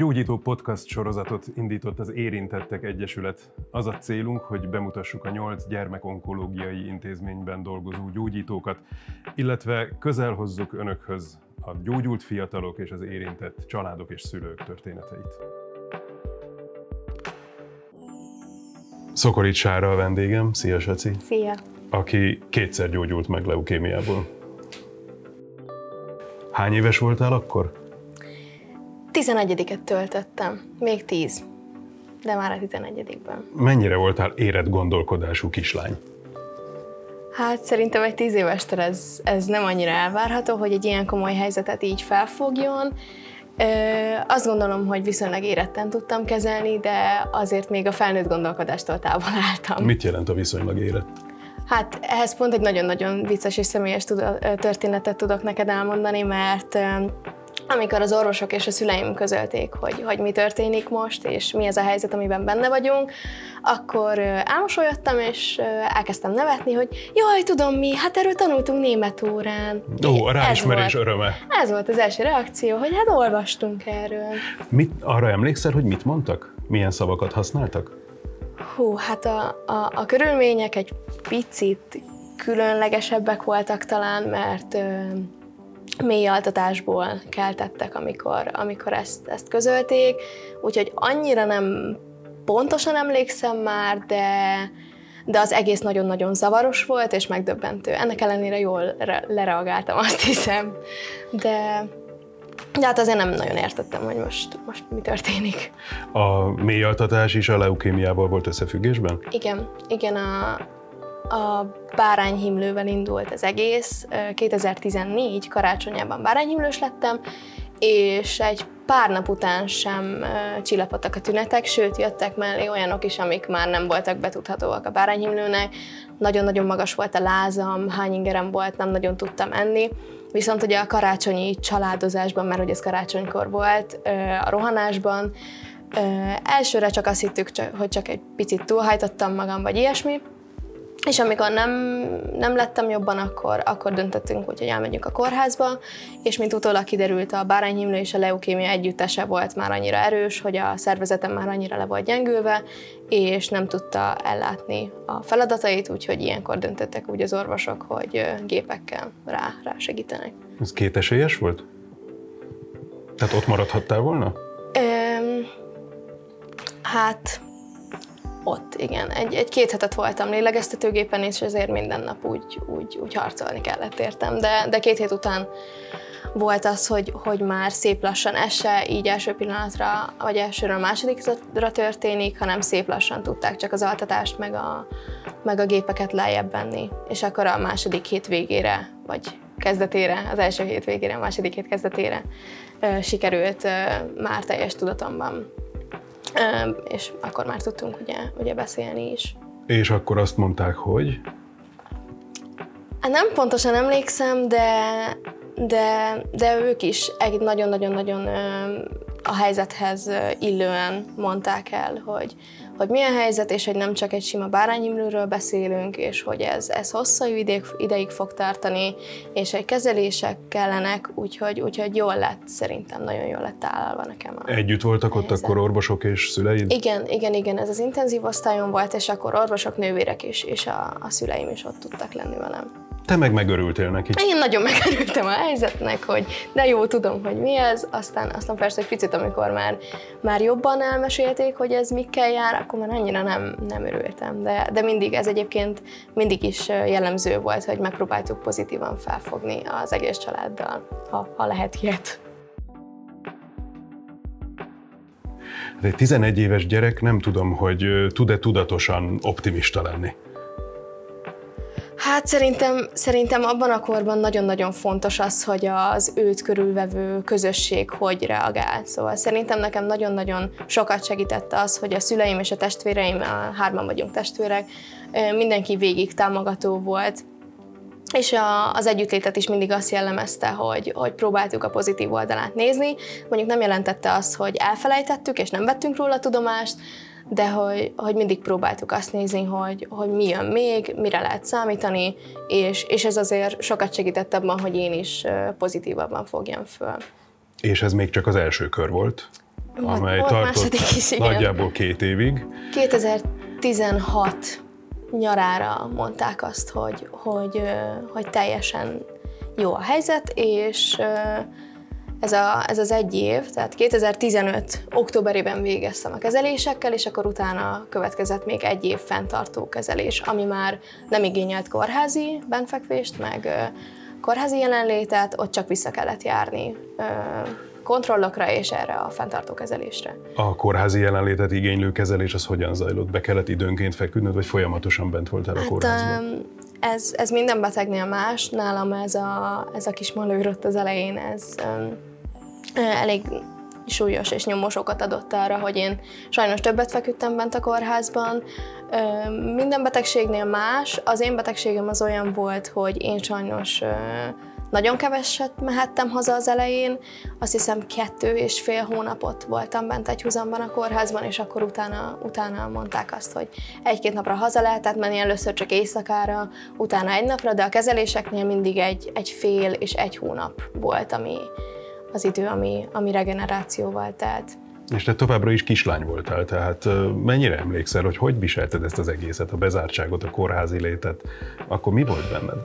Gyógyító podcast sorozatot indított az Érintettek Egyesület. Az a célunk, hogy bemutassuk a nyolc gyermekonkológiai intézményben dolgozó gyógyítókat, illetve közel hozzuk önökhöz a gyógyult fiatalok és az érintett családok és szülők történeteit. Szokorics Sára a vendégem, szia Saci! Szia! Aki kétszer gyógyult meg leukémiából. Hány éves voltál akkor? 11-et töltöttem, még 10, de már a 11-ben. Mennyire voltál érett gondolkodású kislány? Hát szerintem egy 10 évestől ez, ez nem annyira elvárható, hogy egy ilyen komoly helyzetet így felfogjon. Ö, azt gondolom, hogy viszonylag éretten tudtam kezelni, de azért még a felnőtt gondolkodástól távol álltam. Mit jelent a viszonylag érett? Hát ehhez pont egy nagyon-nagyon vicces és személyes történetet tudok neked elmondani, mert amikor az orvosok és a szüleim közölték, hogy, hogy mi történik most, és mi ez a helyzet, amiben benne vagyunk, akkor elmosolyodtam, és elkezdtem nevetni, hogy jaj, tudom mi, hát erről tanultunk német órán. Ó, a ráismerés öröme. Ez volt az első reakció, hogy hát olvastunk erről. Mit, arra emlékszel, hogy mit mondtak? Milyen szavakat használtak? Hú, hát a, a, a körülmények egy picit különlegesebbek voltak talán, mert mély altatásból keltettek, amikor, amikor ezt, ezt közölték, úgyhogy annyira nem pontosan emlékszem már, de, de az egész nagyon-nagyon zavaros volt, és megdöbbentő. Ennek ellenére jól re- lereagáltam, azt hiszem. De, de hát azért nem nagyon értettem, hogy most, most mi történik. A mélyaltatás is a leukémiával volt összefüggésben? Igen, igen, a, a bárányhimlővel indult az egész. 2014 karácsonyában bárányhimlős lettem, és egy pár nap után sem csillapodtak a tünetek, sőt, jöttek mellé olyanok is, amik már nem voltak betudhatóak a bárányhimlőnek. Nagyon-nagyon magas volt a lázam, hány ingerem volt, nem nagyon tudtam enni. Viszont ugye a karácsonyi családozásban, mert hogy ez karácsonykor volt, a rohanásban, elsőre csak azt hittük, hogy csak egy picit túlhajtottam magam, vagy ilyesmi, és amikor nem, nem lettem jobban, akkor, akkor döntöttünk úgy, hogy elmegyünk a kórházba, és mint utólag kiderült, a bárányhimlő és a leukémia együttese volt már annyira erős, hogy a szervezetem már annyira le volt gyengülve, és nem tudta ellátni a feladatait, úgyhogy ilyenkor döntöttek úgy az orvosok, hogy gépekkel rá, rá segítenek. Ez kétesélyes volt? Tehát ott maradhattál volna? Öm, hát ott, igen. Egy, egy két hetet voltam lélegeztetőgépen, és ezért minden nap úgy, úgy, úgy harcolni kellett értem. De, de két hét után volt az, hogy, hogy már szép lassan ez se így első pillanatra, vagy elsőről másodikra történik, hanem szép lassan tudták csak az altatást, meg a, meg a gépeket lejjebb venni. És akkor a második hét végére, vagy kezdetére, az első hét végére, a második hét kezdetére sikerült már teljes tudatomban és akkor már tudtunk ugye, ugye beszélni is. És akkor azt mondták, hogy? Hát nem pontosan emlékszem, de, de, de ők is egy nagyon-nagyon-nagyon a helyzethez illően mondták el, hogy, hogy milyen helyzet, és hogy nem csak egy sima bárányimlőről beszélünk, és hogy ez, ez hosszú ideig, ideig fog tartani, és egy kezelések kellenek, úgyhogy, úgyhogy jól lett, szerintem nagyon jól lett állalva nekem. A Együtt voltak ott helyzet. akkor orvosok és szüleid? Igen, igen, igen, ez az intenzív osztályon volt, és akkor orvosok, nővérek is, és a, a szüleim is ott tudtak lenni velem. Te meg megörültél neki. Én nagyon megörültem a helyzetnek, hogy de jó, tudom, hogy mi ez, aztán, aztán persze egy picit, amikor már, már jobban elmesélték, hogy ez mikkel jár, akkor már annyira nem, nem örültem. De, de mindig, ez egyébként mindig is jellemző volt, hogy megpróbáltuk pozitívan felfogni az egész családdal, ha, ha lehet ilyet. egy 11 éves gyerek nem tudom, hogy tud-e tudatosan optimista lenni. Hát szerintem, szerintem abban a korban nagyon-nagyon fontos az, hogy az őt körülvevő közösség hogy reagál. Szóval szerintem nekem nagyon-nagyon sokat segített az, hogy a szüleim és a testvéreim, a hárman vagyunk testvérek, mindenki végig támogató volt, és a, az együttlétet is mindig azt jellemezte, hogy, hogy próbáltuk a pozitív oldalát nézni. Mondjuk nem jelentette azt, hogy elfelejtettük és nem vettünk róla tudomást, de hogy, hogy mindig próbáltuk azt nézni, hogy, hogy mi jön még, mire lehet számítani, és, és ez azért sokat segített abban, hogy én is pozitívabban fogjam föl. És ez még csak az első kör volt? amely Volt tartott is, igen. nagyjából két évig. 2016 nyarára mondták azt, hogy, hogy, hogy teljesen jó a helyzet, és ez, a, ez az egy év, tehát 2015 októberében végeztem a kezelésekkel, és akkor utána következett még egy év fenntartó kezelés, ami már nem igényelt kórházi benfekvést, meg kórházi jelenlétet, ott csak vissza kellett járni kontrollokra és erre a fenntartó kezelésre. A kórházi jelenlétet igénylő kezelés az hogyan zajlott? Be kellett időnként feküdnöd, vagy folyamatosan bent voltál a kórházban? Hát, ez, ez minden betegnél más, nálam ez a, ez a kis malőr ott az elején, ez elég súlyos és nyomosokat adott arra, hogy én sajnos többet feküdtem bent a kórházban. Minden betegségnél más. Az én betegségem az olyan volt, hogy én sajnos nagyon keveset mehettem haza az elején. Azt hiszem kettő és fél hónapot voltam bent egy húzamban a kórházban, és akkor utána, utána mondták azt, hogy egy-két napra haza lehetett menni, először csak éjszakára, utána egy napra, de a kezeléseknél mindig egy, egy fél és egy hónap volt, ami az idő, ami, ami regenerációval telt. És te továbbra is kislány voltál, tehát mennyire emlékszel, hogy hogy viselted ezt az egészet, a bezártságot, a kórházi létet? Akkor mi volt benned?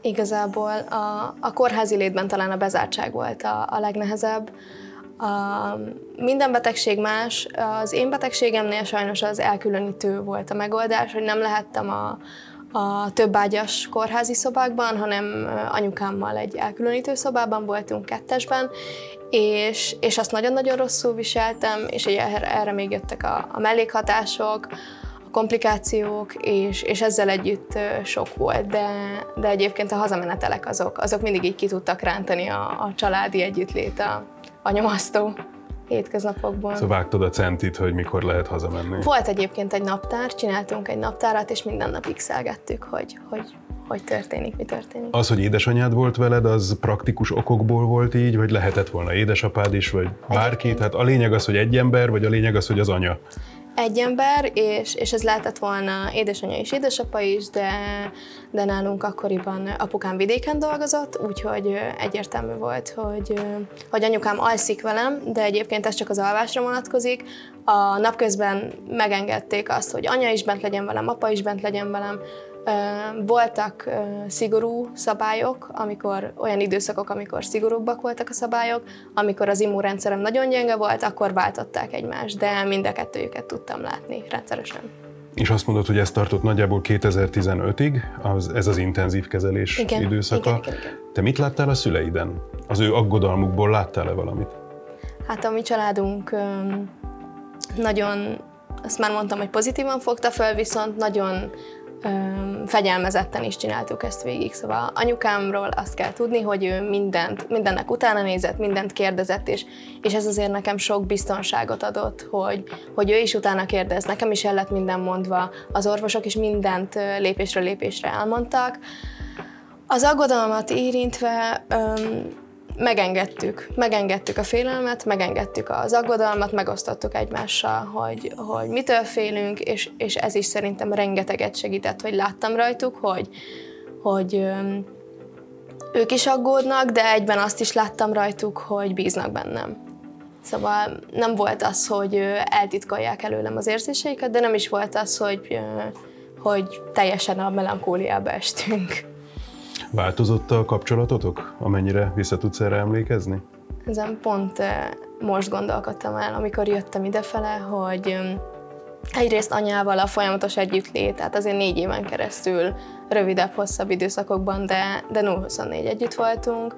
Igazából a, a kórházi létben talán a bezártság volt a, a legnehezebb. A, minden betegség más. Az én betegségemnél sajnos az elkülönítő volt a megoldás, hogy nem lehettem a, a több ágyas kórházi szobákban, hanem anyukámmal egy elkülönítő szobában voltunk kettesben, és, és azt nagyon-nagyon rosszul viseltem, és erre, erre még jöttek a, a mellékhatások, a komplikációk, és, és ezzel együtt sok volt, de, de egyébként a hazamenetelek azok, azok mindig így ki tudtak rántani a, a családi együttlét a, a nyomasztó hétköznapokból. Szóval vágtad a centit, hogy mikor lehet hazamenni. Volt egyébként egy naptár, csináltunk egy naptárat, és minden nap x hogy, hogy hogy történik, mi történik. Az, hogy édesanyád volt veled, az praktikus okokból volt így, vagy lehetett volna édesapád is, vagy bárki? Egyébként- Tehát a lényeg az, hogy egy ember, vagy a lényeg az, hogy az anya. Egy ember, és, és ez lehetett volna édesanyja és édesapa is, de, de nálunk akkoriban apukám vidéken dolgozott, úgyhogy egyértelmű volt, hogy, hogy anyukám alszik velem, de egyébként ez csak az alvásra vonatkozik. A napközben megengedték azt, hogy anya is bent legyen velem, apa is bent legyen velem. Voltak szigorú szabályok, amikor olyan időszakok, amikor szigorúbbak voltak a szabályok, amikor az immunrendszerem nagyon gyenge volt, akkor váltották egymást, de mind a kettőjüket tudtam látni rendszeresen. És azt mondod, hogy ez tartott nagyjából 2015-ig, az, ez az intenzív kezelés Igen, időszaka. igen, igen, igen. Te mit láttál a szüleiden? Az ő aggodalmukból láttál-e valamit? Hát a mi családunk nagyon, azt már mondtam, hogy pozitívan fogta föl, viszont nagyon fegyelmezetten is csináltuk ezt végig. Szóval anyukámról azt kell tudni, hogy ő mindent, mindennek utána nézett, mindent kérdezett, és, és ez azért nekem sok biztonságot adott, hogy, hogy ő is utána kérdez. Nekem is el lett minden mondva, az orvosok is mindent lépésről lépésre elmondtak. Az aggodalmat érintve öm, megengedtük. Megengedtük a félelmet, megengedtük az aggodalmat, megosztottuk egymással, hogy, hogy mitől félünk, és, és ez is szerintem rengeteget segített, hogy láttam rajtuk, hogy, hogy ők is aggódnak, de egyben azt is láttam rajtuk, hogy bíznak bennem. Szóval nem volt az, hogy eltitkolják előlem az érzéseiket, de nem is volt az, hogy, hogy teljesen a melankóliába estünk. Változott a kapcsolatotok, amennyire vissza tudsz erre emlékezni? Ezen pont eh, most gondolkodtam el, amikor jöttem idefele, hogy öm, egyrészt anyával a folyamatos együttlét, tehát azért négy éven keresztül rövidebb, hosszabb időszakokban, de, de 0-24 együtt voltunk.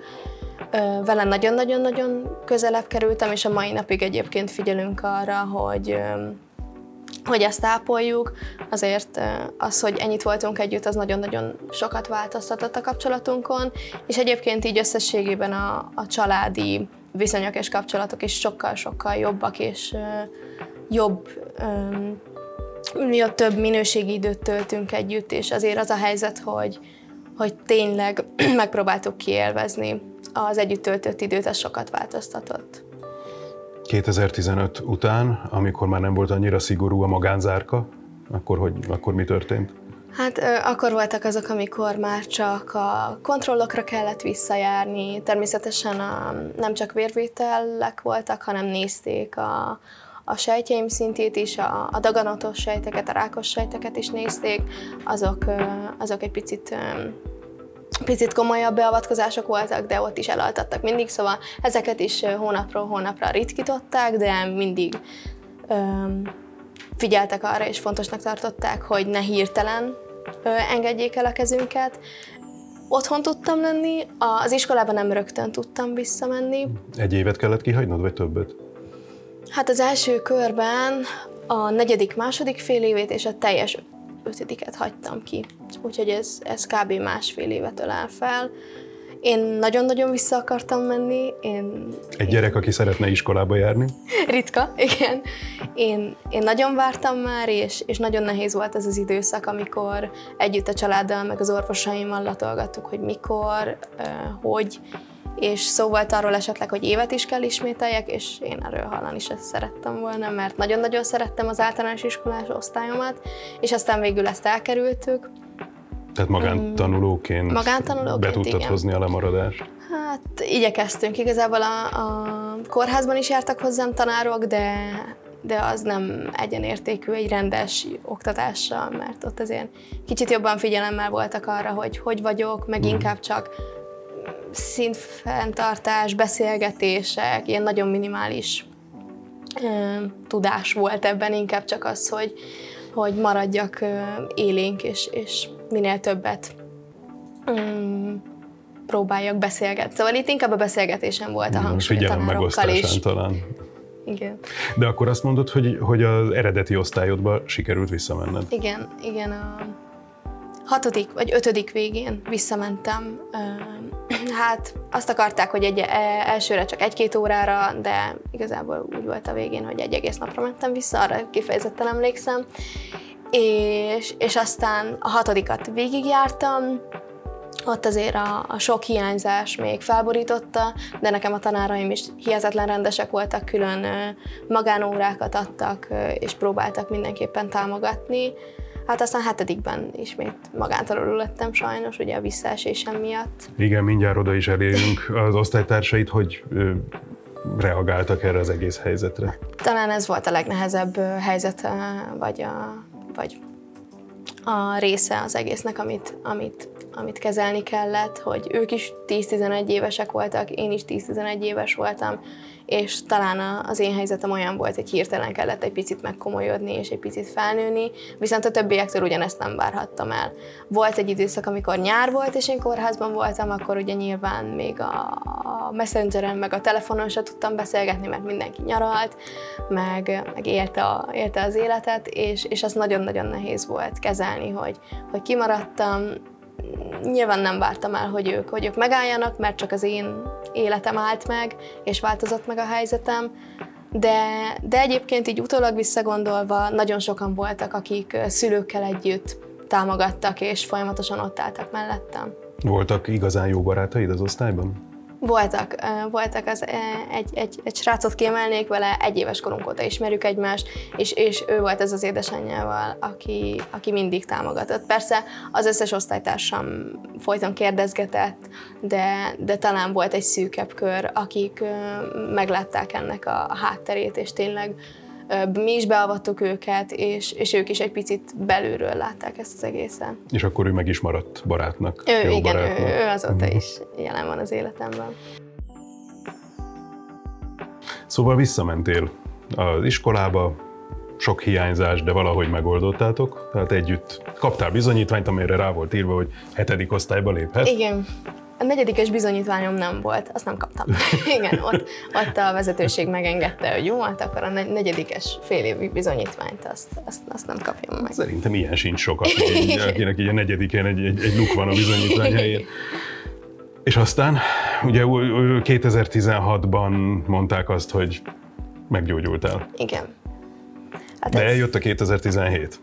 Vele nagyon-nagyon-nagyon közelebb kerültem, és a mai napig egyébként figyelünk arra, hogy öm, hogy ezt tápoljuk, azért az, hogy ennyit voltunk együtt, az nagyon-nagyon sokat változtatott a kapcsolatunkon, és egyébként így összességében a, a családi viszonyok és kapcsolatok is sokkal-sokkal jobbak, és jobb, jobb több minőségi időt töltünk együtt, és azért az a helyzet, hogy, hogy tényleg megpróbáltuk kiélvezni az együtt töltött időt, az sokat változtatott. 2015 után, amikor már nem volt annyira szigorú a magánzárka, akkor, hogy, akkor mi történt? Hát akkor voltak azok, amikor már csak a kontrollokra kellett visszajárni. Természetesen a, nem csak vérvételek voltak, hanem nézték a, a sejtjeim szintjét is, a, a daganatos sejteket, a rákos sejteket is nézték. Azok, azok egy picit picit komolyabb beavatkozások voltak, de ott is elaltattak mindig, szóval ezeket is hónapról hónapra ritkították, de mindig öm, figyeltek arra, és fontosnak tartották, hogy ne hirtelen ö, engedjék el a kezünket. Otthon tudtam lenni, az iskolában nem rögtön tudtam visszamenni. Egy évet kellett kihagynod, vagy többet? Hát az első körben a negyedik, második fél évét és a teljes ötödiket hagytam ki. Úgyhogy ez, ez kb. másfél évet ölel fel. Én nagyon-nagyon vissza akartam menni. Én, Egy gyerek, aki szeretne iskolába járni? Ritka, igen. Én, én nagyon vártam már, és, és nagyon nehéz volt ez az időszak, amikor együtt a családdal, meg az orvosaimmal latolgattuk, hogy mikor, hogy, és szó volt arról esetleg, hogy évet is kell ismételjek, és én erről hallani is ezt szerettem volna, mert nagyon-nagyon szerettem az általános iskolás osztályomat, és aztán végül ezt elkerültük. Tehát magántanulóként, magántanulóként be tudtad igen. hozni a lemaradást? Hát igyekeztünk. Igazából a, a kórházban is jártak hozzám tanárok, de, de az nem egyenértékű egy rendes oktatással, mert ott azért kicsit jobban figyelemmel voltak arra, hogy hogy vagyok, meg inkább csak szintfenntartás, beszélgetések, ilyen nagyon minimális tudás volt ebben, inkább csak az, hogy, hogy maradjak élénk, és, és minél többet mm, próbáljak beszélgetni. Szóval itt inkább a beszélgetésem volt a hangsúly a Figyelem tanárokkal is. talán. Igen. De akkor azt mondod, hogy, hogy az eredeti osztályodba sikerült visszamenned. Igen, igen, a hatodik vagy ötödik végén visszamentem. Hát azt akarták, hogy egy, e- elsőre csak egy-két órára, de igazából úgy volt a végén, hogy egy egész napra mentem vissza, arra kifejezetten emlékszem. És, és aztán a hatodikat végigjártam, ott azért a, a sok hiányzás még felborította, de nekem a tanáraim is hihetetlen rendesek voltak, külön magánórákat adtak, és próbáltak mindenképpen támogatni. Hát aztán hetedikben ismét magántanuló lettem sajnos, ugye a visszaesésem miatt. Igen, mindjárt oda is elérünk. Az osztálytársait hogy reagáltak erre az egész helyzetre? Talán ez volt a legnehezebb helyzet, vagy a, vagy a része az egésznek, amit, amit, amit kezelni kellett, hogy ők is 10-11 évesek voltak, én is 10-11 éves voltam, és talán az én helyzetem olyan volt, hogy hirtelen kellett egy picit megkomolyodni és egy picit felnőni, viszont a többiektől ugyanezt nem várhattam el. Volt egy időszak, amikor nyár volt, és én kórházban voltam, akkor ugye nyilván még a messengeren, meg a telefonon se tudtam beszélgetni, mert mindenki nyaralt, meg, meg élte, a, élte az életet, és, és az nagyon-nagyon nehéz volt kezelni, hogy, hogy kimaradtam, nyilván nem vártam el, hogy ők, hogy ők megálljanak, mert csak az én életem állt meg, és változott meg a helyzetem. De, de egyébként így utólag visszagondolva nagyon sokan voltak, akik szülőkkel együtt támogattak, és folyamatosan ott álltak mellettem. Voltak igazán jó barátaid az osztályban? Voltak, voltak az, egy, egy, egy srácot kiemelnék vele, egy éves korunk óta ismerjük egymást, és, és ő volt ez az édesanyjával, aki, aki mindig támogatott. Persze az összes osztálytársam folyton kérdezgetett, de, de talán volt egy szűkebb kör, akik meglátták ennek a, hátterét, és tényleg mi is beavattuk őket, és, és ők is egy picit belülről látták ezt az egészet. És akkor ő meg is maradt barátnak, Ő, jó igen, barátnak. ő, ő azóta is jelen van az életemben. Szóval visszamentél az iskolába, sok hiányzás, de valahogy megoldottátok. Tehát együtt kaptál bizonyítványt, amire rá volt írva, hogy hetedik osztályba léphet. Igen. A negyedikes bizonyítványom nem volt, azt nem kaptam. Igen, ott, ott a vezetőség megengedte, hogy jó, hát akkor a negy- negyedikes fél évi bizonyítványt azt, azt, azt nem kapjam meg. Szerintem ilyen sincs sok, aki így, akinek így a negyedikén egy, egy, egy luk van a bizonyítvány helyén. És aztán, ugye ú- ú- 2016-ban mondták azt, hogy meggyógyultál. Igen. Hát De ez, eljött a 2017.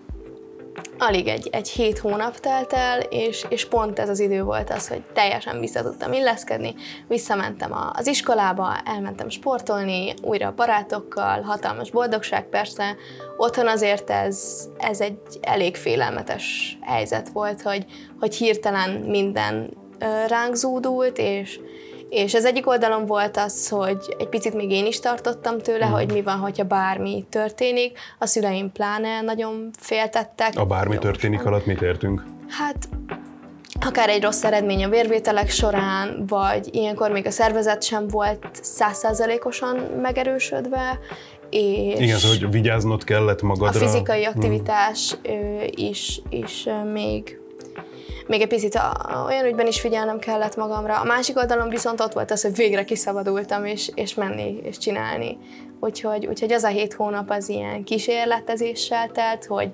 alig egy, egy hét hónap telt el, és, és pont ez az idő volt az, hogy teljesen vissza tudtam illeszkedni. Visszamentem az iskolába, elmentem sportolni, újra barátokkal, hatalmas boldogság persze. Otthon azért ez, ez egy elég félelmetes helyzet volt, hogy, hogy hirtelen minden ránk zúdult, és, és az egyik oldalon volt az, hogy egy picit még én is tartottam tőle, mm. hogy mi van, hogyha bármi történik. A szüleim pláne nagyon féltettek. A bármi Jó, történik alatt mit értünk? Hát akár egy rossz eredmény a vérvételek során, vagy ilyenkor még a szervezet sem volt százszázalékosan megerősödve, és Igen, szóval, hogy vigyáznod kellett magadra. A fizikai mhm. aktivitás mm. is, is még még egy picit a, olyan ügyben is figyelnem kellett magamra. A másik oldalon viszont ott volt az, hogy végre kiszabadultam, és, és menni, és csinálni. Úgyhogy, úgyhogy az a hét hónap az ilyen kísérletezéssel telt, hogy,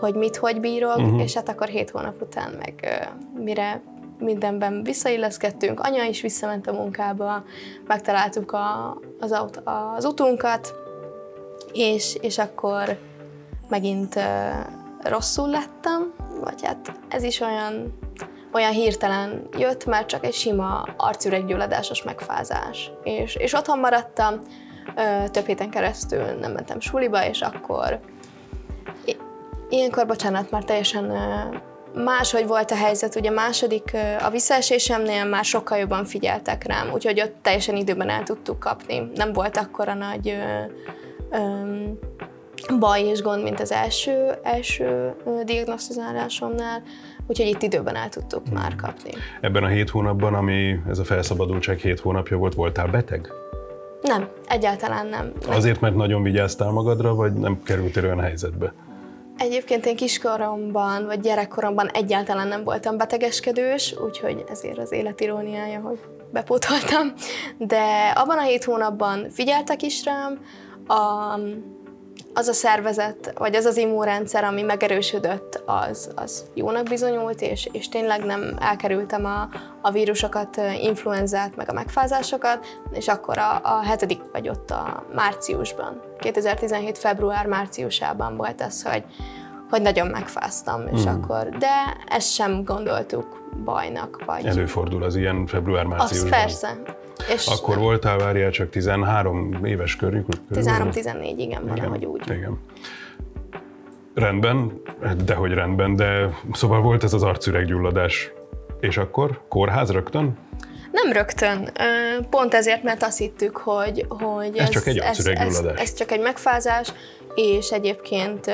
hogy mit, hogy bírok, uh-huh. és hát akkor hét hónap után meg mire mindenben visszailleszkedtünk, anya is visszament a munkába, megtaláltuk a, az, aut, az utunkat, és, és akkor megint uh, rosszul lettem, vagy hát ez is olyan, olyan hirtelen jött, mert csak egy sima arcüreggyulladásos megfázás. És, és otthon maradtam, több héten keresztül nem mentem suliba, és akkor ilyenkor, bocsánat, már teljesen máshogy volt a helyzet, ugye második a visszaesésemnél már sokkal jobban figyeltek rám, úgyhogy ott teljesen időben el tudtuk kapni. Nem volt akkora nagy ö, ö, baj és gond, mint az első, első diagnosztizálásomnál, úgyhogy itt időben el tudtuk hmm. már kapni. Ebben a hét hónapban, ami ez a felszabadultság hét hónapja volt, voltál beteg? Nem, egyáltalán nem. Azért, mert nagyon vigyáztál magadra, vagy nem kerültél olyan helyzetbe? Egyébként én kiskoromban, vagy gyerekkoromban egyáltalán nem voltam betegeskedős, úgyhogy ezért az élet iróniája, hogy bepótoltam. De abban a hét hónapban figyeltek is rám, a, az a szervezet, vagy az az immunrendszer, ami megerősödött, az, az jónak bizonyult, és, és tényleg nem elkerültem a, a vírusokat, influenzát, meg a megfázásokat, és akkor a, a hetedik vagy ott a márciusban, 2017. február-márciusában volt az, hogy, hogy nagyon megfáztam, és hmm. akkor, de ezt sem gondoltuk bajnak. Vagy... Előfordul az ilyen február-márciusban. Az persze, és Akkor nem. voltál, várjál csak 13 éves körül? 13-14, igen, valahogy úgy. Igen. Rendben, de hogy rendben, de szóval volt ez az arcüreggyulladás. És akkor kórház rögtön? Nem rögtön. Pont ezért, mert azt hittük, hogy, hogy ez, ez csak egy. Ez, ez, ez csak egy megfázás, és egyébként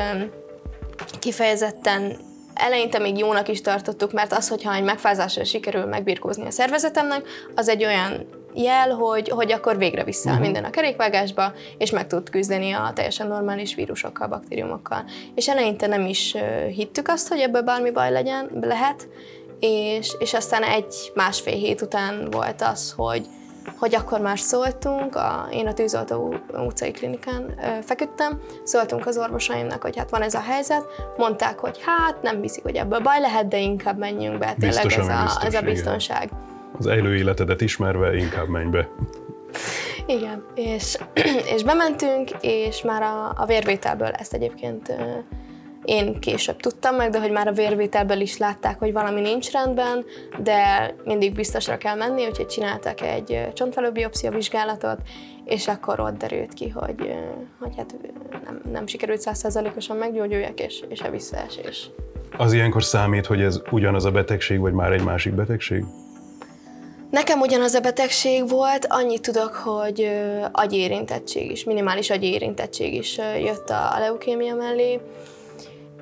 kifejezetten eleinte még jónak is tartottuk, mert az, hogyha egy megfázással sikerül megbirkózni a szervezetemnek, az egy olyan jel, hogy, hogy akkor végre vissza uh-huh. minden a kerékvágásba, és meg tud küzdeni a teljesen normális vírusokkal, baktériumokkal. És eleinte nem is hittük azt, hogy ebből bármi baj legyen, lehet, és, és aztán egy másfél hét után volt az, hogy, hogy akkor már szóltunk, a, én a Tűzoltó utcai klinikán ö, feküdtem, szóltunk az orvosaimnak, hogy hát van ez a helyzet, mondták, hogy hát nem hiszik, hogy ebből baj lehet, de inkább menjünk be, tényleg ez a, ez a biztonság. Igen az élő életedet ismerve inkább menj be. Igen, és, és bementünk, és már a, a vérvételből ezt egyébként én később tudtam meg, de hogy már a vérvételből is látták, hogy valami nincs rendben, de mindig biztosra kell menni, úgyhogy csináltak egy csontvelőbiopszia vizsgálatot, és akkor ott derült ki, hogy, hogy hát nem, nem sikerült százszerzalékosan meggyógyuljak, és, és a visszaesés. Az ilyenkor számít, hogy ez ugyanaz a betegség, vagy már egy másik betegség? Nekem ugyanaz a betegség volt, annyit tudok, hogy agyérintettség is, minimális agyérintettség is jött a leukémia mellé.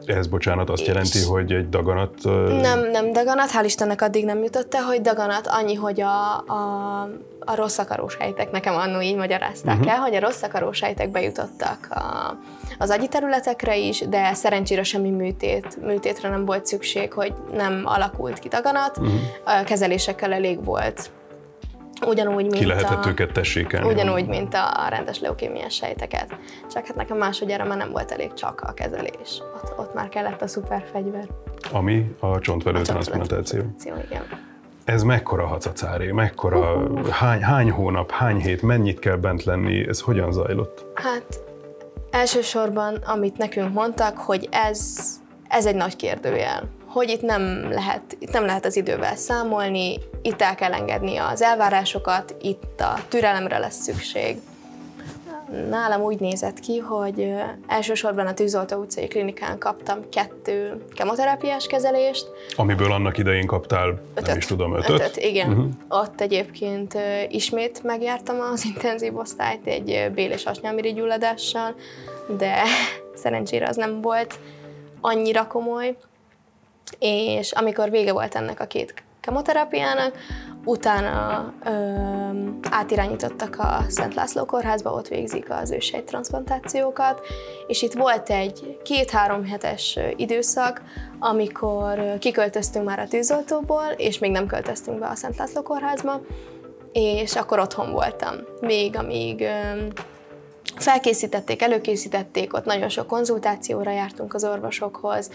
Ez, bocsánat, azt jelenti, hogy egy daganat... Nem, nem daganat, hál' Istennek addig nem jutott el, hogy daganat annyi, hogy a, a, a rossz akarós helytek, nekem annó így magyarázták uh-huh. el, hogy a rossz akarós bejutottak a, az agyi területekre is, de szerencsére semmi műtét, műtétre nem volt szükség, hogy nem alakult ki daganat, uh-huh. a kezelésekkel elég volt. Ugyanúgy, mint Ki lehetett a, őket tessékelni. Ugyanúgy, mint a rendes leukémiás sejteket. Csak hát nekem másodjára már nem volt elég csak a kezelés. Ott, ott már kellett a szuperfegyver. Ami a csontvelő transplantáció. igen. Ez mekkora hacacáré, mekkora, hány, hány hónap, hány hét, mennyit kell bent lenni, ez hogyan zajlott? Hát Elsősorban, amit nekünk mondtak, hogy ez, ez egy nagy kérdőjel, hogy itt nem lehet, itt nem lehet az idővel számolni, itt el kell engedni az elvárásokat, itt a türelemre lesz szükség. Nálam úgy nézett ki, hogy elsősorban a Tűzoltó utcai klinikán kaptam kettő kemoterápiás kezelést. Amiből annak idején kaptál, ötöt. nem is tudom, ötöt? Ötöt, igen. Uh-huh. Ott egyébként ismét megjártam az intenzív osztályt egy bél- és gyulladással, de szerencsére az nem volt annyira komoly. És amikor vége volt ennek a két kemoterápiának, utána ö, átirányítottak a Szent László kórházba, ott végzik az transplantációkat, és itt volt egy két-három hetes időszak, amikor kiköltöztünk már a tűzoltóból, és még nem költöztünk be a Szent László kórházba, és akkor otthon voltam, még amíg ö, felkészítették, előkészítették, ott nagyon sok konzultációra jártunk az orvosokhoz,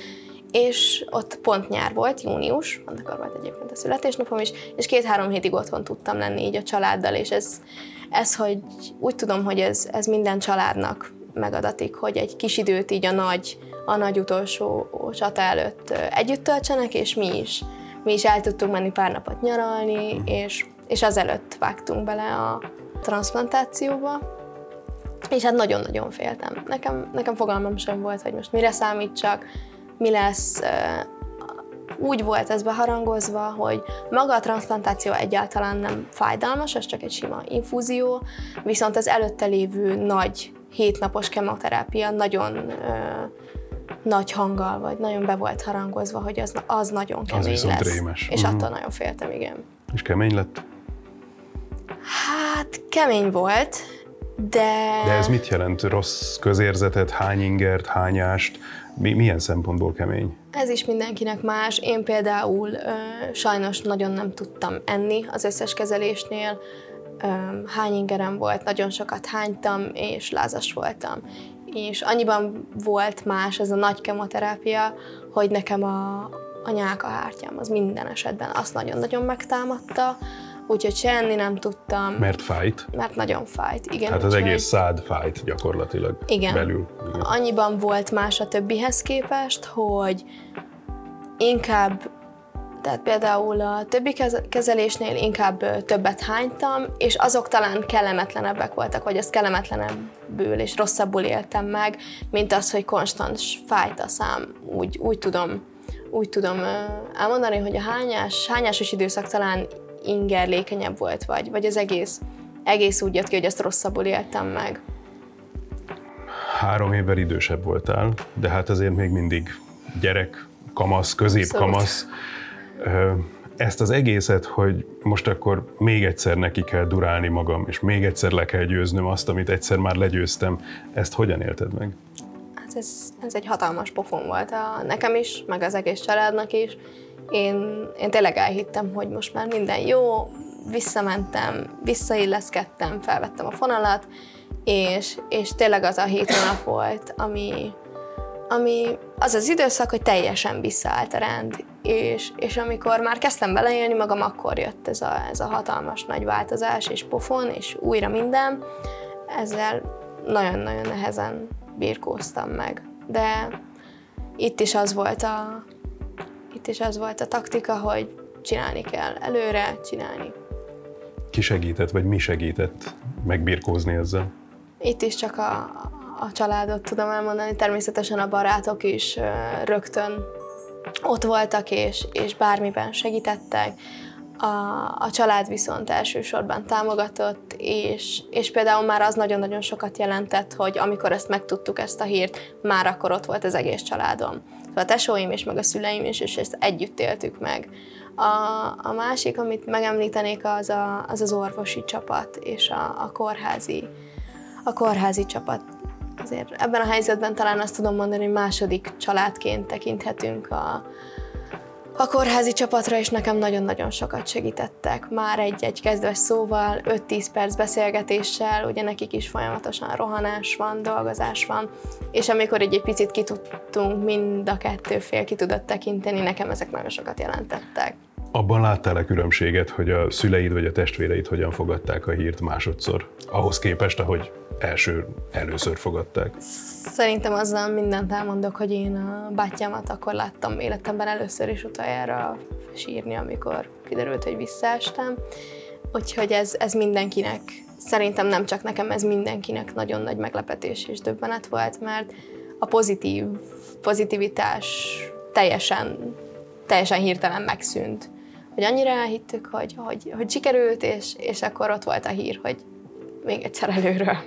és ott pont nyár volt, június, akkor volt egyébként a születésnapom is, és két-három hétig otthon tudtam lenni így a családdal, és ez, ez hogy úgy tudom, hogy ez, ez minden családnak megadatik, hogy egy kis időt így a nagy, a nagy utolsó csata előtt együtt töltsenek, és mi is. Mi is el tudtunk menni pár napot nyaralni, és, és azelőtt vágtunk bele a transplantációba, és hát nagyon-nagyon féltem. Nekem, nekem fogalmam sem volt, hogy most mire számítsak, mi lesz. Úgy volt ez beharangozva, hogy maga a transplantáció egyáltalán nem fájdalmas, ez csak egy sima infúzió, viszont az előtte lévő nagy hétnapos kemoterápia nagyon ö, nagy hanggal, vagy nagyon be volt harangozva, hogy az, az nagyon kemény az lesz. Rémes. És uh-huh. attól nagyon féltem, igen. És kemény lett? Hát kemény volt, de... De ez mit jelent? Rossz közérzetet, hány ingert, hányást? Mi, milyen szempontból kemény? Ez is mindenkinek más. Én például ö, sajnos nagyon nem tudtam enni az összes kezelésnél. Ö, hány ingerem volt, nagyon sokat hánytam, és lázas voltam. És annyiban volt más ez a nagy kemoterápia, hogy nekem a, a nyálkahártyám az minden esetben azt nagyon-nagyon megtámadta, úgyhogy se enni nem tudtam. Mert fájt? Mert nagyon fájt, igen. Hát az egész szád fájt gyakorlatilag igen. belül. Igen. Annyiban volt más a többihez képest, hogy inkább tehát például a többi kezelésnél inkább többet hánytam, és azok talán kellemetlenebbek voltak, vagy az kellemetlenebbül és rosszabbul éltem meg, mint az, hogy konstans fájt a szám. Úgy, úgy tudom úgy tudom elmondani, hogy a hányás, hányásos időszak talán ingerlékenyebb volt, vagy, vagy az egész, egész úgy jött ki, hogy ezt rosszabbul éltem meg. Három évvel idősebb voltál, de hát azért még mindig gyerek, kamasz, középkamasz. Ezt az egészet, hogy most akkor még egyszer neki kell durálni magam, és még egyszer le kell győznöm azt, amit egyszer már legyőztem, ezt hogyan élted meg? Hát ez, ez egy hatalmas pofon volt a, nekem is, meg az egész családnak is én, én tényleg elhittem, hogy most már minden jó, visszamentem, visszailleszkedtem, felvettem a fonalat, és, és tényleg az a hét hónap volt, ami, ami az az időszak, hogy teljesen visszaállt a rend, és, és amikor már kezdtem beleélni magam, akkor jött ez a, ez a hatalmas nagy változás, és pofon, és újra minden. Ezzel nagyon-nagyon nehezen birkóztam meg. De itt is az volt a, itt is az volt a taktika, hogy csinálni kell előre, csinálni. Ki segített, vagy mi segített megbirkózni ezzel? Itt is csak a, a családot tudom elmondani, természetesen a barátok is rögtön ott voltak, és, és bármiben segítettek. A, a család viszont elsősorban támogatott, és, és például már az nagyon-nagyon sokat jelentett, hogy amikor ezt megtudtuk, ezt a hírt, már akkor ott volt az egész családom a tesóim és meg a szüleim is, és ezt együtt éltük meg. A, a másik, amit megemlítenék, az, a, az az orvosi csapat és a, a kórházi, a kórházi csapat. Azért ebben a helyzetben talán azt tudom mondani, hogy második családként tekinthetünk a, a kórházi csapatra is nekem nagyon-nagyon sokat segítettek. Már egy-egy kezdves szóval, 5-10 perc beszélgetéssel, ugye nekik is folyamatosan rohanás van, dolgozás van, és amikor egy, egy picit ki tudtunk, mind a kettő fél ki tudott tekinteni, nekem ezek nagyon sokat jelentettek. Abban láttál-e különbséget, hogy a szüleid vagy a testvéreid hogyan fogadták a hírt másodszor, ahhoz képest, ahogy első, először fogadták? Szerintem azzal mindent elmondok, hogy én a bátyámat akkor láttam életemben először is utoljára sírni, amikor kiderült, hogy visszaestem. Úgyhogy ez, ez mindenkinek, szerintem nem csak nekem, ez mindenkinek nagyon nagy meglepetés és döbbenet volt, mert a pozitív, pozitivitás teljesen, teljesen hirtelen megszűnt. Hogy annyira elhittük, hogy, hogy, hogy sikerült, és, és akkor ott volt a hír, hogy még egyszer előről.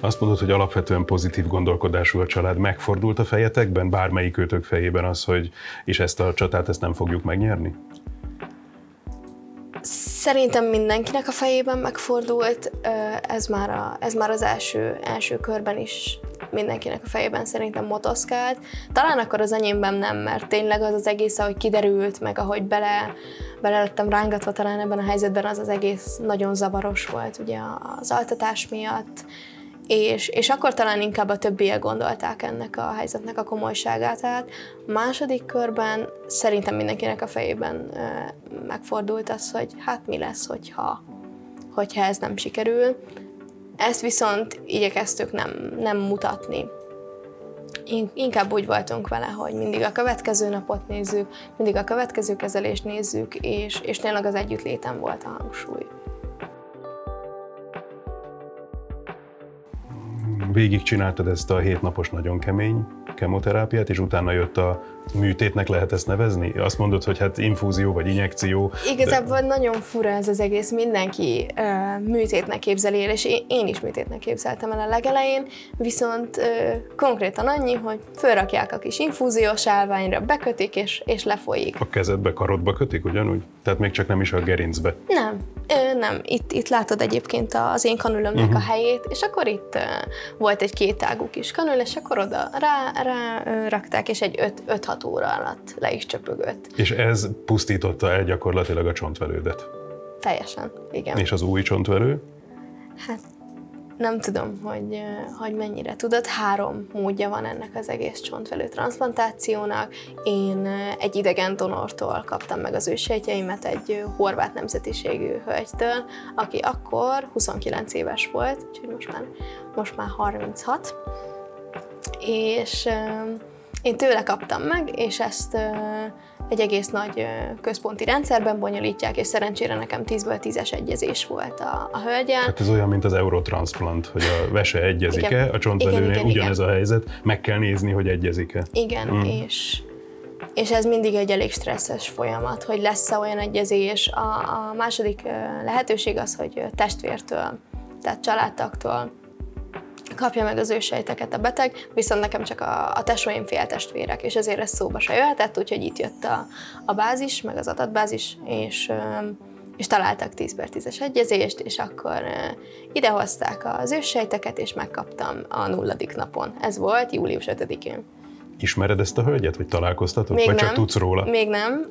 Azt mondod, hogy alapvetően pozitív gondolkodású a család. Megfordult a fejetekben, bármelyik őtök fejében az, hogy és ezt a csatát ezt nem fogjuk megnyerni? Szerintem mindenkinek a fejében megfordult, ez már, a, ez már az első, első körben is mindenkinek a fejében szerintem motoszkált. Talán akkor az enyémben nem, mert tényleg az az egész, ahogy kiderült, meg ahogy bele, bele lettem rángatva talán ebben a helyzetben, az az egész nagyon zavaros volt ugye az altatás miatt, és, és akkor talán inkább a többiek gondolták ennek a helyzetnek a komolyságát. A második körben szerintem mindenkinek a fejében megfordult az, hogy hát mi lesz, hogyha, hogyha ez nem sikerül. Ezt viszont igyekeztük nem, nem mutatni. Inkább úgy voltunk vele, hogy mindig a következő napot nézzük, mindig a következő kezelést nézzük, és, és tényleg az együttléten volt a hangsúly. végigcsináltad ezt a hétnapos nagyon kemény kemoterápiát, és utána jött a műtétnek, lehet ezt nevezni? Azt mondod, hogy hát infúzió vagy injekció. Igazából de... nagyon fura ez az egész, mindenki uh, műtétnek képzeli el, és én, én is műtétnek képzeltem el a legelején, viszont uh, konkrétan annyi, hogy fölrakják a kis infúziós állványra, bekötik, és, és lefolyik. A kezedbe, karodba kötik ugyanúgy? Tehát még csak nem is a gerincbe? Nem, ö, nem. Itt, itt látod egyébként az én kanülömnek uh-huh. a mhm. helyét, és akkor itt uh, volt egy kétágú kis kanül, és akkor oda rá, rá uh, rakták, és egy 5-6 6 óra alatt le is csöpögött. És ez pusztította el gyakorlatilag a csontvelődet? Teljesen, igen. És az új csontvelő? Hát nem tudom, hogy, hogy mennyire tudod, három módja van ennek az egész csontvelő transplantációnak. Én egy idegen donortól kaptam meg az ősejtjeimet, egy horvát nemzetiségű hölgytől, aki akkor 29 éves volt, úgyhogy most már, most már 36, és én tőle kaptam meg, és ezt egy egész nagy központi rendszerben bonyolítják, és szerencsére nekem 10-ből 10-es egyezés volt a, a hölgyel. Hát ez olyan, mint az Eurotransplant, hogy a vese egyezik-e, a csontvelőnél ugyanez igen. a helyzet, meg kell nézni, hogy egyezik-e. Igen, mm. és és ez mindig egy elég stresszes folyamat, hogy lesz-e olyan egyezés. A, a második lehetőség az, hogy testvértől, tehát családtaktól kapja meg az ősejteket a beteg, viszont nekem csak a, a tesóim féltestvérek, és ezért ez szóba se jöhetett, úgyhogy itt jött a, a bázis, meg az adatbázis, és, és találtak 10 per 10-es egyezést, és akkor idehozták az ősejteket, és megkaptam a nulladik napon. Ez volt július 5-én. Ismered ezt a hölgyet, vagy találkoztatok? Még vagy nem, csak tudsz róla? Még nem.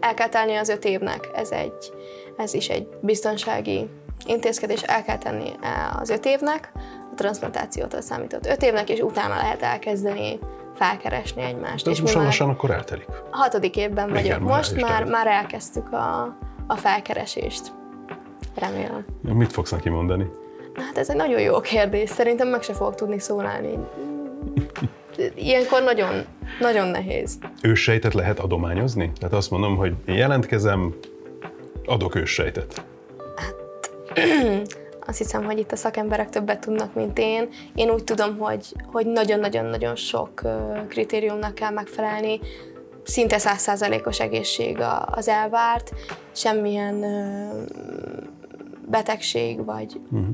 El kell az öt évnek. Ez, egy, ez is egy biztonsági intézkedés. El kell tenni az öt évnek a transplantációtól számított öt évnek, és utána lehet elkezdeni felkeresni egymást. De és most lassan akkor eltelik. Hatodik évben vagyok Igen, most, már, már elkezdtük a, a felkeresést. Remélem. Mit fogsz neki mondani? Hát ez egy nagyon jó kérdés. Szerintem meg se fogok tudni szólalni. Ilyenkor nagyon, nagyon nehéz. Őssejtet lehet adományozni? Tehát azt mondom, hogy én jelentkezem, adok őssejtet. Azt hiszem, hogy itt a szakemberek többet tudnak, mint én. Én úgy tudom, hogy, hogy nagyon-nagyon-nagyon sok kritériumnak kell megfelelni, szinte százszázalékos egészség az elvárt, semmilyen betegség, vagy, uh-huh.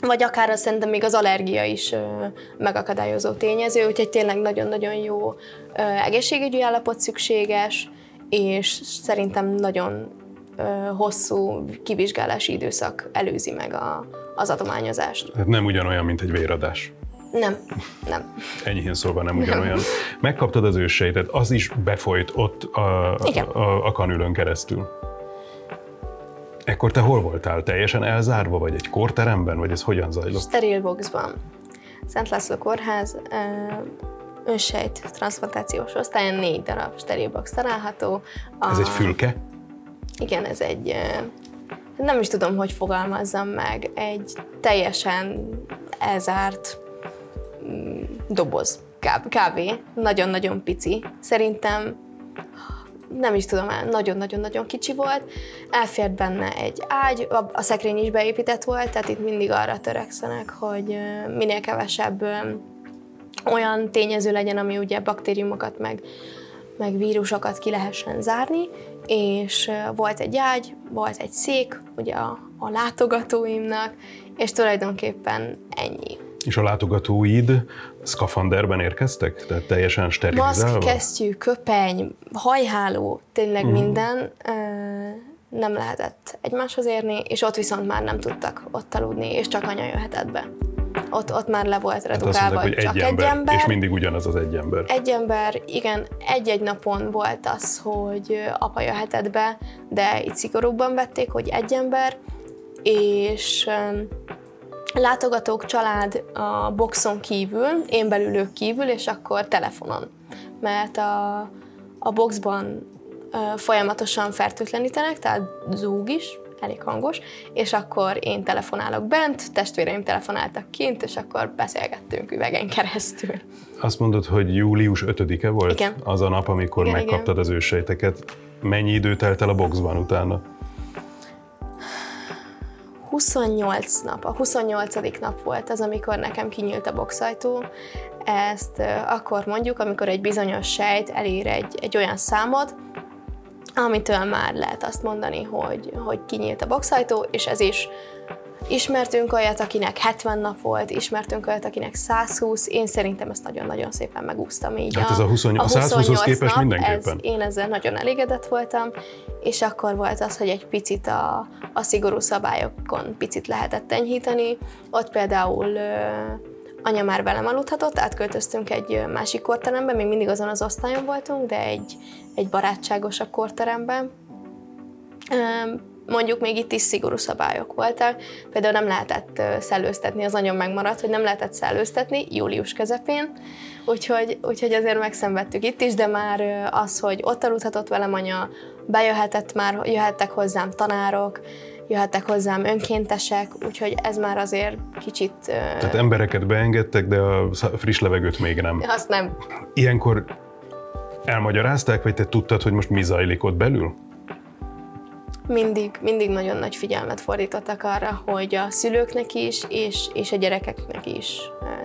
vagy akár azt szerintem még az allergia is megakadályozó tényező, úgyhogy tényleg nagyon-nagyon jó egészségügyi állapot szükséges, és szerintem nagyon hosszú kivizsgálási időszak előzi meg a, az adományozást. Tehát nem ugyanolyan, mint egy véradás. Nem, nem. Enyhén szólva nem ugyanolyan. Megkaptad az őssejtet, az is befolyt ott a, a, a kanülön keresztül. Ekkor te hol voltál? Teljesen elzárva, vagy egy korteremben, vagy ez hogyan zajlott? Steril boxban. Szent László kórház, önsejt transplantációs osztályon négy darab sterilbox található. A, ez egy fülke? Igen, ez egy, nem is tudom, hogy fogalmazzam meg, egy teljesen elzárt mm, doboz, kávé, nagyon-nagyon pici. Szerintem nem is tudom, nagyon-nagyon-nagyon kicsi volt, elfért benne egy ágy, a szekrény is beépített volt, tehát itt mindig arra törekszenek, hogy minél kevesebb olyan tényező legyen, ami ugye baktériumokat meg, meg vírusokat ki lehessen zárni, és volt egy ágy, volt egy szék, ugye a, a látogatóimnak, és tulajdonképpen ennyi. És a látogatóid szkafanderben érkeztek? Tehát teljesen sterilizálva? Maszk, kesztyű, köpeny, hajháló, tényleg uh-huh. minden nem lehetett egymáshoz érni, és ott viszont már nem tudtak ott aludni, és csak anya jöhetett be. Ott, ott már le volt redukálva, hát mondták, hogy csak egy ember, egy ember. És mindig ugyanaz az egy ember. Egy ember, igen, egy-egy napon volt az, hogy apa jöhetett be, de itt szigorúbban vették, hogy egy ember, és látogatók, család a boxon kívül, én belülők kívül, és akkor telefonon. Mert a, a boxban folyamatosan fertőtlenítenek, tehát zúg is, elég hangos, és akkor én telefonálok bent, testvéreim telefonáltak kint, és akkor beszélgettünk üvegen keresztül. Azt mondod, hogy július 5-e volt? Igen. Az a nap, amikor igen, megkaptad igen. az ősejteket. Mennyi idő telt el a boxban utána? 28 nap, a 28. nap volt az, amikor nekem kinyílt a boxajtó. Ezt akkor mondjuk, amikor egy bizonyos sejt elér egy, egy olyan számot, amitől már lehet azt mondani, hogy, hogy kinyílt a boxajtó, és ez is Ismertünk olyat, akinek 70 nap volt, ismertünk olyat, akinek 120, én szerintem ezt nagyon-nagyon szépen megúsztam így. Hát ez a, 20, a, a 120-hoz képest nap, mindenképpen. Ez, én ezzel nagyon elégedett voltam, és akkor volt az, hogy egy picit a, a szigorú szabályokon picit lehetett enyhíteni. Ott például anya már velem aludhatott, átköltöztünk egy másik korterembe, még mindig azon az osztályon voltunk, de egy, egy barátságosabb korteremben mondjuk még itt is szigorú szabályok voltak. Például nem lehetett szellőztetni, az anyom megmaradt, hogy nem lehetett szellőztetni július közepén, úgyhogy, úgyhogy azért megszenvedtük itt is, de már az, hogy ott aludhatott velem anya, bejöhetett már, jöhettek hozzám tanárok, jöhettek hozzám önkéntesek, úgyhogy ez már azért kicsit... Tehát embereket beengedtek, de a friss levegőt még nem. Azt nem. Ilyenkor elmagyarázták, vagy te tudtad, hogy most mi zajlik ott belül? mindig, mindig nagyon nagy figyelmet fordítottak arra, hogy a szülőknek is, és, és a gyerekeknek is,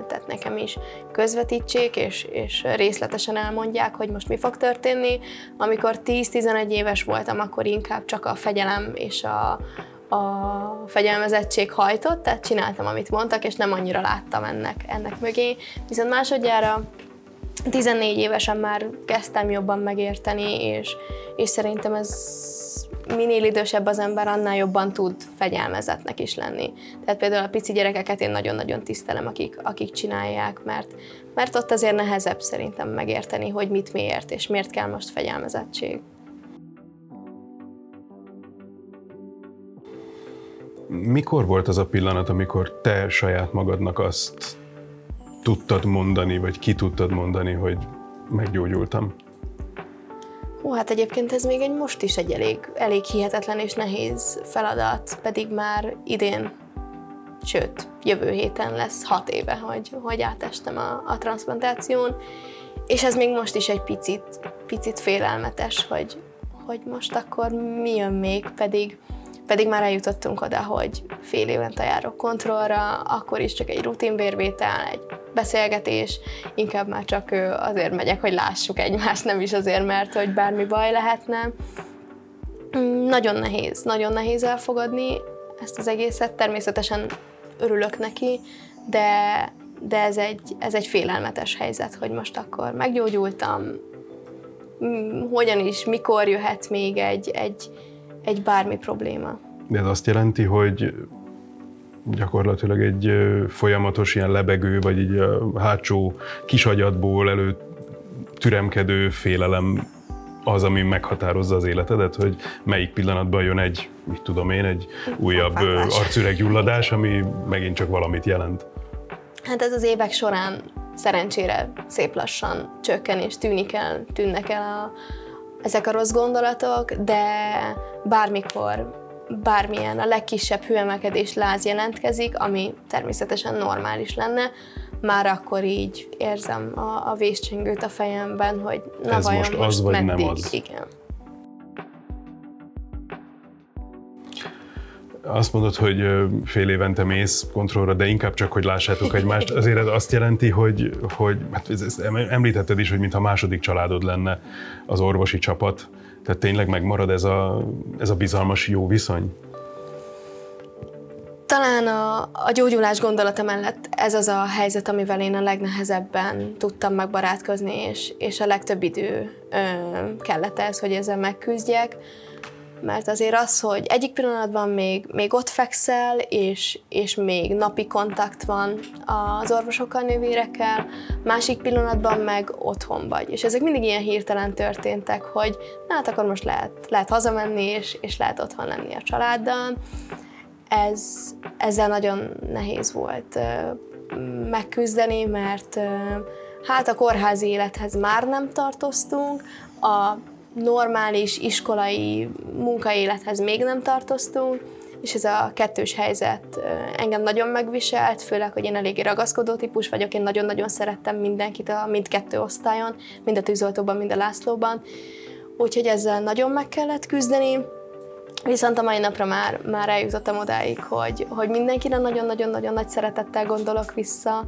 tehát nekem is közvetítsék, és, és részletesen elmondják, hogy most mi fog történni. Amikor 10-11 éves voltam, akkor inkább csak a fegyelem és a, a fegyelmezettség hajtott, tehát csináltam, amit mondtak, és nem annyira láttam ennek, ennek mögé. Viszont másodjára 14 évesen már kezdtem jobban megérteni, és, és szerintem ez minél idősebb az ember, annál jobban tud fegyelmezetnek is lenni. Tehát például a pici gyerekeket én nagyon-nagyon tisztelem, akik, akik csinálják, mert, mert ott azért nehezebb szerintem megérteni, hogy mit miért, és miért kell most fegyelmezettség. Mikor volt az a pillanat, amikor te saját magadnak azt tudtad mondani, vagy ki tudtad mondani, hogy meggyógyultam? Ó, hát egyébként ez még egy most is egy elég, elég hihetetlen és nehéz feladat, pedig már idén, sőt, jövő héten lesz hat éve, hogy, hogy átestem a, a transplantáción, és ez még most is egy picit, picit félelmetes, hogy, hogy most akkor mi jön még, pedig pedig már eljutottunk oda, hogy fél évente járok kontrollra, akkor is csak egy rutinvérvétel, egy beszélgetés, inkább már csak azért megyek, hogy lássuk egymást, nem is azért, mert hogy bármi baj lehetne. Mm, nagyon nehéz, nagyon nehéz elfogadni ezt az egészet, természetesen örülök neki, de, de ez, egy, ez egy félelmetes helyzet, hogy most akkor meggyógyultam, mm, hogyan is, mikor jöhet még egy, egy, egy bármi probléma. De ez azt jelenti, hogy gyakorlatilag egy folyamatos ilyen lebegő, vagy így a hátsó kisagyatból elő türemkedő félelem az, ami meghatározza az életedet, hogy melyik pillanatban jön egy, mit tudom én, egy újabb arcüreggyulladás, ami megint csak valamit jelent. Hát ez az évek során szerencsére szép lassan csökken és tűnik el, tűnnek el a, ezek a rossz gondolatok, de bármikor, bármilyen a legkisebb hőemelkedés láz jelentkezik, ami természetesen normális lenne, már akkor így érzem a, a vészcsengőt a fejemben, hogy na Ez vajon most az, most vagy nem meddig? az? Igen. Azt mondod, hogy fél évente mész kontrollra, de inkább csak, hogy lássátok egymást. Azért ez azt jelenti, hogy, hogy hát ez- ezt említetted is, hogy mintha második családod lenne az orvosi csapat. Tehát tényleg megmarad ez a, ez a bizalmas jó viszony? Talán a, a gyógyulás gondolata mellett ez az a helyzet, amivel én a legnehezebben tudtam megbarátkozni, és, és a legtöbb idő ö, kellett ez, hogy ezzel megküzdjek. Mert azért az, hogy egyik pillanatban még, még ott fekszel, és, és még napi kontakt van az orvosokkal, nővérekkel, másik pillanatban meg otthon vagy. És ezek mindig ilyen hirtelen történtek, hogy na hát akkor most lehet, lehet hazamenni, és, és lehet otthon lenni a családdal ez, ezzel nagyon nehéz volt megküzdeni, mert hát a kórházi élethez már nem tartoztunk, a normális iskolai munkaélethez még nem tartoztunk, és ez a kettős helyzet engem nagyon megviselt, főleg, hogy én eléggé ragaszkodó típus vagyok, én nagyon-nagyon szerettem mindenkit a mindkettő osztályon, mind a tűzoltóban, mind a Lászlóban, úgyhogy ezzel nagyon meg kellett küzdeni, Viszont a mai napra már, már eljutottam odáig, hogy, hogy mindenkire nagyon-nagyon-nagyon nagy szeretettel gondolok vissza,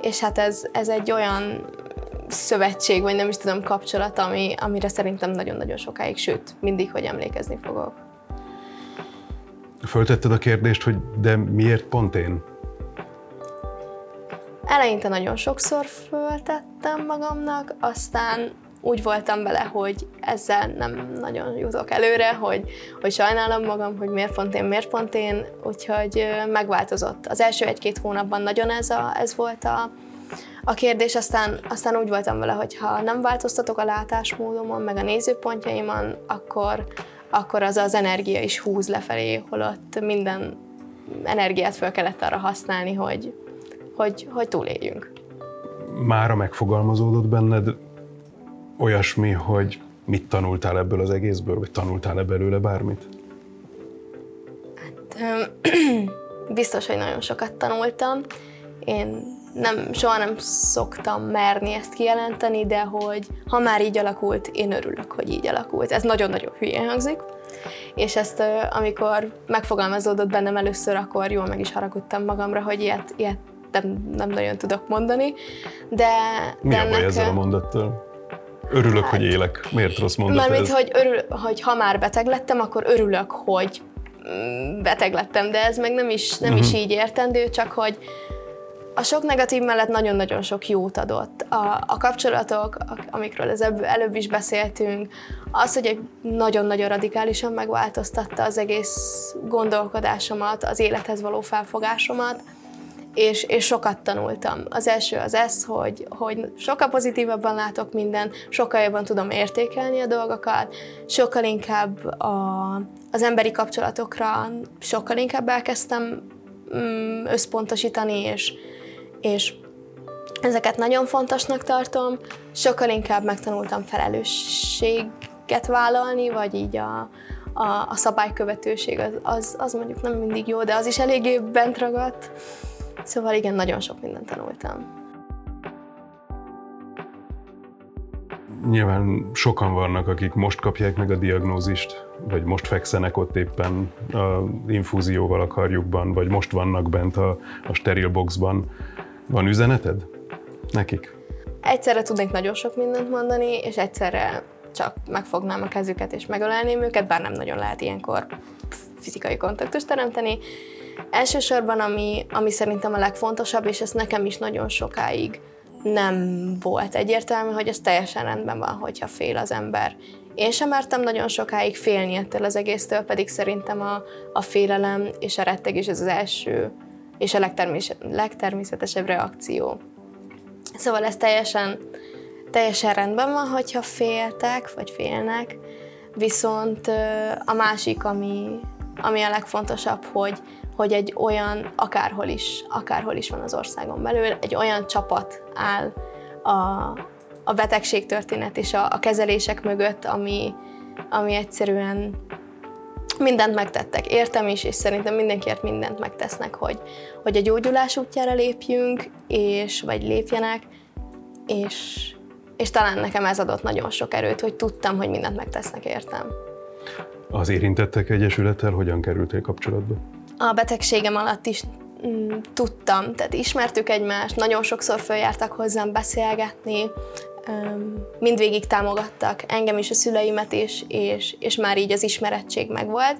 és hát ez, ez egy olyan szövetség, vagy nem is tudom, kapcsolat, ami, amire szerintem nagyon-nagyon sokáig, sőt, mindig, hogy emlékezni fogok. Föltetted a kérdést, hogy de miért pont én? Eleinte nagyon sokszor föltettem magamnak, aztán úgy voltam vele, hogy ezzel nem nagyon jutok előre, hogy, hogy sajnálom magam, hogy miért pont én, miért pont én, úgyhogy megváltozott. Az első egy-két hónapban nagyon ez, a, ez volt a, a kérdés, aztán, aztán úgy voltam vele, hogy ha nem változtatok a látásmódomon, meg a nézőpontjaimon, akkor, akkor az az energia is húz lefelé, holott minden energiát fel kellett arra használni, hogy, hogy, hogy túléljünk. Mára megfogalmazódott benned olyasmi, hogy mit tanultál ebből az egészből, vagy tanultál-e belőle bármit? Öm, Biztos, hogy nagyon sokat tanultam. Én nem, soha nem szoktam merni ezt kijelenteni, de hogy ha már így alakult, én örülök, hogy így alakult. Ez nagyon-nagyon hülyén hangzik. És ezt, amikor megfogalmazódott bennem először, akkor jól meg is haragudtam magamra, hogy ilyet, ilyet nem, nem nagyon tudok mondani. De, Mi de a baj ezzel a mondattal? Örülök, hogy élek. Miért rossz mondat Mármint, ez? hogy, örül, hogy ha már beteg lettem, akkor örülök, hogy mm, beteg lettem, de ez meg nem is, nem is így értendő, csak hogy a sok negatív mellett nagyon-nagyon sok jót adott. A, a kapcsolatok, amikről az előbb is beszéltünk, az, hogy egy nagyon-nagyon radikálisan megváltoztatta az egész gondolkodásomat, az élethez való felfogásomat, és, és sokat tanultam. Az első az ez, hogy, hogy sokkal pozitívabban látok minden, sokkal jobban tudom értékelni a dolgokat, sokkal inkább a, az emberi kapcsolatokra sokkal inkább elkezdtem mm, összpontosítani, és, és ezeket nagyon fontosnak tartom, sokkal inkább megtanultam felelősséget vállalni, vagy így a, a, a szabálykövetőség az, az, az mondjuk nem mindig jó, de az is eléggé bent ragadt. Szóval igen, nagyon sok mindent tanultam. Nyilván sokan vannak, akik most kapják meg a diagnózist, vagy most fekszenek ott éppen a infúzióval a karjukban, vagy most vannak bent a, a steril boxban. Van üzeneted nekik? Egyszerre tudnék nagyon sok mindent mondani, és egyszerre csak megfognám a kezüket és megölelném őket, bár nem nagyon lehet ilyenkor fizikai kontaktust teremteni. Elsősorban, ami, ami szerintem a legfontosabb, és ez nekem is nagyon sokáig nem volt egyértelmű, hogy ez teljesen rendben van, hogyha fél az ember. Én sem mertem nagyon sokáig félni ettől az egésztől, pedig szerintem a, a félelem és a rettegés ez az első és a legtermés, legtermészetesebb reakció. Szóval ez teljesen, teljesen rendben van, hogyha féltek, vagy félnek, viszont a másik, ami, ami a legfontosabb, hogy, hogy egy olyan, akárhol is, akárhol is van az országon belül, egy olyan csapat áll a, a betegségtörténet és a, a kezelések mögött, ami, ami egyszerűen mindent megtettek. Értem is, és szerintem mindenkiért mindent megtesznek, hogy, hogy a gyógyulás útjára lépjünk, és vagy lépjenek, és, és talán nekem ez adott nagyon sok erőt, hogy tudtam, hogy mindent megtesznek értem. Az érintettek egyesülettel hogyan kerültél kapcsolatba? A betegségem alatt is mm, tudtam, tehát ismertük egymást, nagyon sokszor följártak hozzám beszélgetni, mindvégig támogattak engem is, a szüleimet is, és, és már így az ismerettség megvolt.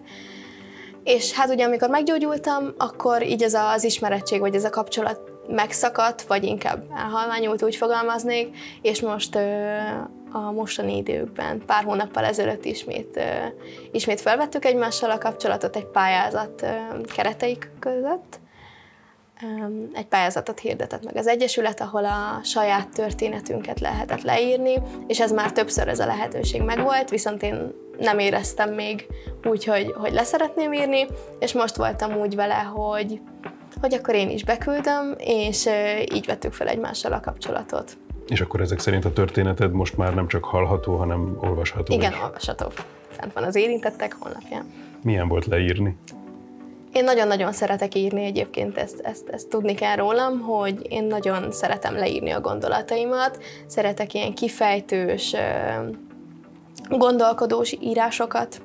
És hát ugye amikor meggyógyultam, akkor így ez az ismerettség, vagy ez a kapcsolat megszakadt, vagy inkább elhalványult, úgy fogalmaznék, és most a mostani időkben, pár hónappal ezelőtt ismét, ismét felvettük egymással a kapcsolatot egy pályázat kereteik között, egy pályázatot hirdetett meg az Egyesület, ahol a saját történetünket lehetett leírni, és ez már többször ez a lehetőség megvolt, viszont én nem éreztem még úgy, hogy, hogy leszeretném írni, és most voltam úgy vele, hogy, hogy akkor én is beküldöm, és így vettük fel egymással a kapcsolatot. És akkor ezek szerint a történeted most már nem csak hallható, hanem olvasható Igen, is. olvasható. Fent van az érintettek honlapján. Milyen volt leírni? Én nagyon-nagyon szeretek írni egyébként, ezt, ezt, ezt tudni kell rólam, hogy én nagyon szeretem leírni a gondolataimat, szeretek ilyen kifejtős, gondolkodós írásokat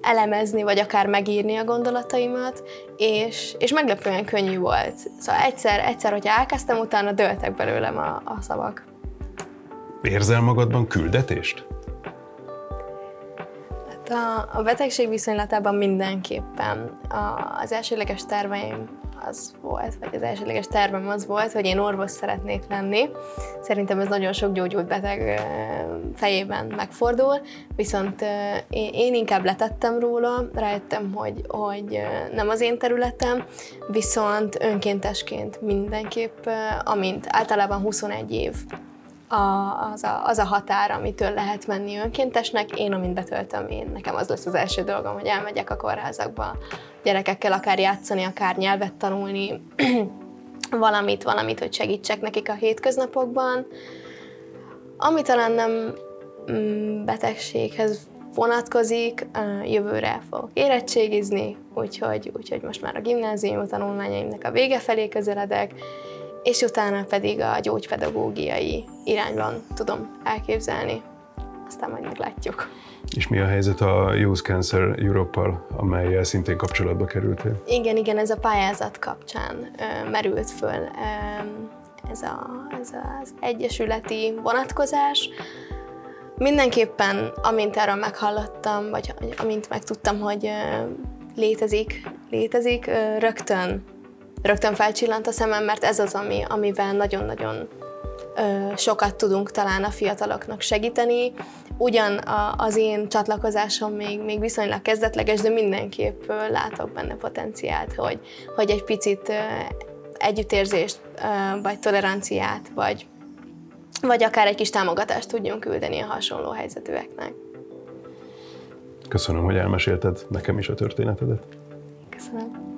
elemezni, vagy akár megírni a gondolataimat, és, és meglepően könnyű volt. Szóval egyszer, egyszer, hogyha elkezdtem, utána dőltek belőlem a, a szavak. Érzel magadban küldetést? A, a betegség viszonylatában mindenképpen a, az elsőleges terveim az volt, vagy az elsőleges tervem az volt, hogy én orvos szeretnék lenni. Szerintem ez nagyon sok gyógyult beteg fejében megfordul, viszont én inkább letettem róla, rájöttem, hogy, hogy nem az én területem, viszont önkéntesként mindenképp, amint általában 21 év a, az, a, az a határ, amitől lehet menni önkéntesnek. Én, amint betöltöm, én, nekem az lesz az első dolgom, hogy elmegyek a kórházakba gyerekekkel akár játszani, akár nyelvet tanulni, valamit, valamit, hogy segítsek nekik a hétköznapokban. Ami talán nem mm, betegséghez vonatkozik, jövőre fogok érettségizni, úgyhogy, úgyhogy most már a gimnázium tanulmányaimnak a vége felé közeledek, és utána pedig a gyógypedagógiai irányban tudom elképzelni. Aztán majd meglátjuk. És mi a helyzet a Youth Cancer Europe-al, amelyel szintén kapcsolatba kerültél? Igen, igen, ez a pályázat kapcsán ö, merült föl ö, ez, a, ez az egyesületi vonatkozás. Mindenképpen, amint erről meghallottam, vagy amint megtudtam, hogy létezik, létezik, rögtön rögtön felcsillant a szemem, mert ez az, ami, amivel nagyon-nagyon sokat tudunk talán a fiataloknak segíteni. Ugyan a, az én csatlakozásom még, még viszonylag kezdetleges, de mindenképp látok benne potenciált, hogy, hogy egy picit együttérzést, vagy toleranciát, vagy, vagy akár egy kis támogatást tudjunk küldeni a hasonló helyzetűeknek. Köszönöm, hogy elmesélted nekem is a történetedet. Köszönöm.